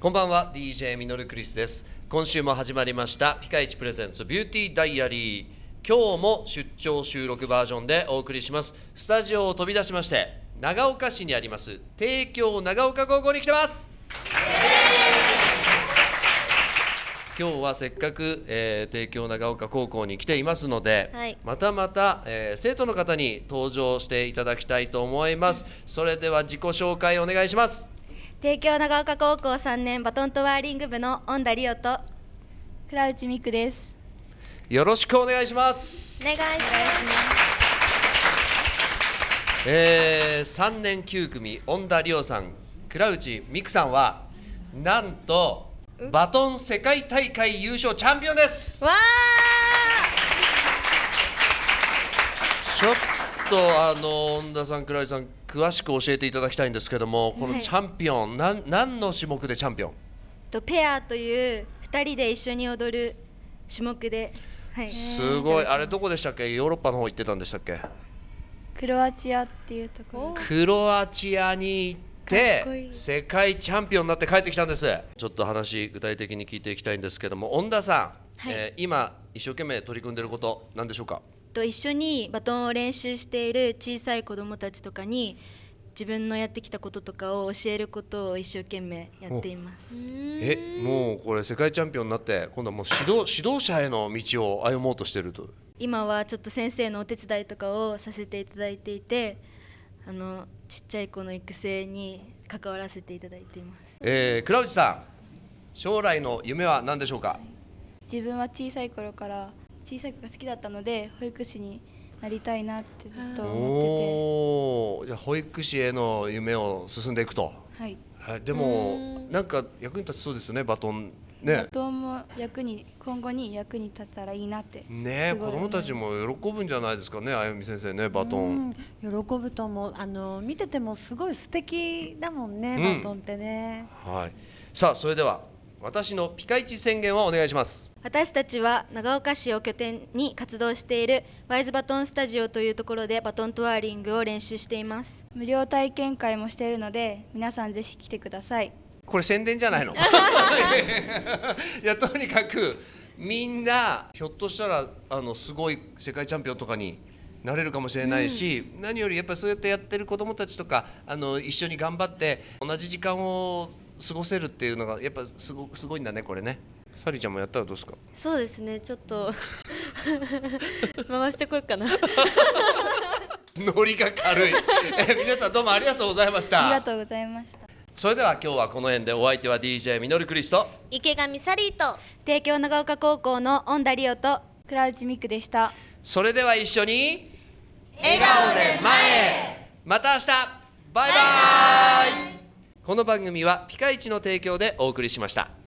こんばんは DJ ミノルクリスです。今週も始まりましたピカイチプレゼンツビューティーダイアリー。今日も出張収録バージョンでお送りします。スタジオを飛び出しまして長岡市にあります帝京長岡高校に来てます。今日はせっかく、えー、帝京長岡高校に来ていますので、はい。またまた、えー生徒の方に登場していただきたいと思います。それでは自己紹介お願いします帝京長岡高校3年バトントワーリング部の恩田理央と倉内美久です。よろしくお願いします。お願いします。えー、3年9組恩田理央さん倉内美久さんはなんとバトン世界大会優勝チャンピオンです。わちょっとあの恩田さん倉内さん詳しく教えていただきたいんですけどもこのはいチャンピオン、なん何の種目でチャンピオン？ーとペアという2人で一緒に踊る種目で、はい、すごい。あれどこでしたっけ？ヨーロッパの方行ってたんでしたっけ？クロアチアっていうところ。クロアチアに行って世界チャンピオンになって帰ってきたんです。ちょっと話具体的に聞いていきたいんですけども恩田さん、はい。えー今一生懸命取り組んでること何でしょうか？と一緒にバトンを練習している小さい子どもたちとかに自分のやってきたこととかを教えることを一生懸命やっています。えもうこれ世界チャンピオンになって今度はもう指導指導者への道を歩もうとしてると。今はちょっと先生のお手伝いとかをさせていただいていてあのちっちゃい子の育成に関わらせていただいています。えー、倉内さん将来の夢は何でしょうか？自分は小さい頃から小さい子が好きだったので保育士になりたいなってずっと思おおー。じゃあ保育士への夢を進んでいくと、っててはい。はい、でもなんか役に立ちそうですよねバトン。バねトンも役に今後に役に立ったらいいなって。ね子供たちも喜ぶんじゃないですかねあゆみ先生ねバトン、うん、喜ぶと思うあの見ててもすごい素敵だもんね、うんバトン。ってねはいさあそれでは私のピカイチ宣言をお願いします。私たちは長岡市を拠点に活動しているワイズバトンスタジオというところでバトントワーリングを練習しています。無料体験会もしているので皆さんぜひ来てください。これ宣伝じゃないの？いやとにかくみんなひょっとしたらあのすごい世界チャンピオンとかになれるかもしれないし、何よりやっぱりそうやってやってる子どもたちとかあの一緒に頑張って同じ時間を過ごせるっていうのがやっぱすごすごいんだねこれね。サリちゃんもやったらどうですか？そうですねちょっと。回してこようかな。ノリが軽い。え皆さんどうもありがとうございました。ありがとうございました。それでは今日はこの辺でお相手は DJ ミノルクリスト池上サリーと。帝京長岡高校の恩田理央と。倉内美久でした。それでは一緒に。笑顔で前へ。また明日。バイバイこの番組はピカイチの提供でお送りしました。